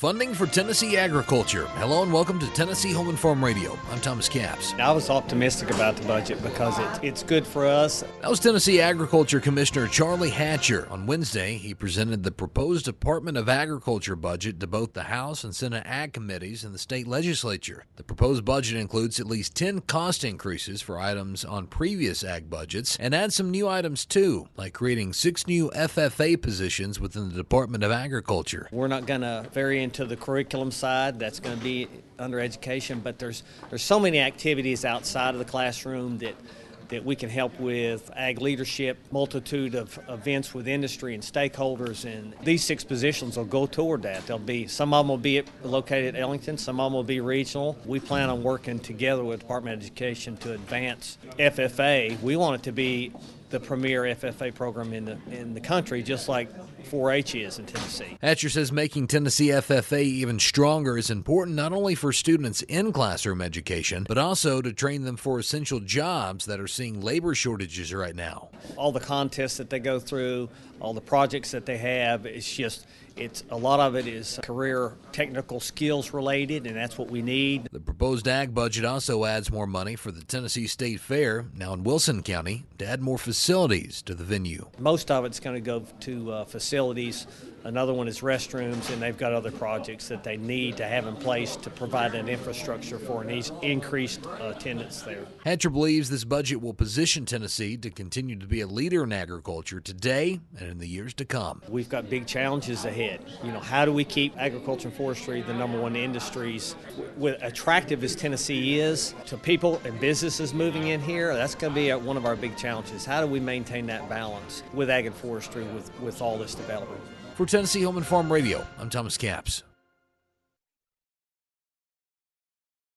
Funding for Tennessee agriculture. Hello and welcome to Tennessee Home and Farm Radio. I'm Thomas Capps. I was optimistic about the budget because it, it's good for us. That was Tennessee Agriculture Commissioner Charlie Hatcher. On Wednesday, he presented the proposed Department of Agriculture budget to both the House and Senate Ag committees and the state legislature. The proposed budget includes at least 10 cost increases for items on previous ag budgets and adds some new items too, like creating six new FFA positions within the Department of Agriculture. We're not going to vary into the curriculum side. That's going to be under education, but there's there's so many activities outside of the classroom that that we can help with ag leadership, multitude of events with industry and stakeholders, and these six positions will go toward that. There'll be some of them will be located at Ellington, some of them will be regional. We plan on working together with Department of Education to advance FFA. We want it to be the premier FFA program in the in the country, just like 4-H is in Tennessee. Hatcher says making Tennessee FFA even stronger is important not only for students in classroom education, but also to train them for essential jobs that are seeing labor shortages right now. All the contests that they go through, all the projects that they have, it's just it's a lot of it is career technical skills related, and that's what we need. The proposed ag budget also adds more money for the Tennessee State Fair, now in Wilson County, to add more facilities to the venue. Most of it's going to go to uh, facilities. Another one is restrooms, and they've got other projects that they need to have in place to provide an infrastructure for an increased attendance there. Hatcher believes this budget will position Tennessee to continue to be a leader in agriculture today and in the years to come. We've got big challenges ahead. You know, how do we keep agriculture and forestry the number one industries? With attractive as Tennessee is to people and businesses moving in here, that's going to be one of our big challenges. How do we maintain that balance with ag and forestry with, with all this development? For Tennessee Home and Farm Radio, I'm Thomas Capps.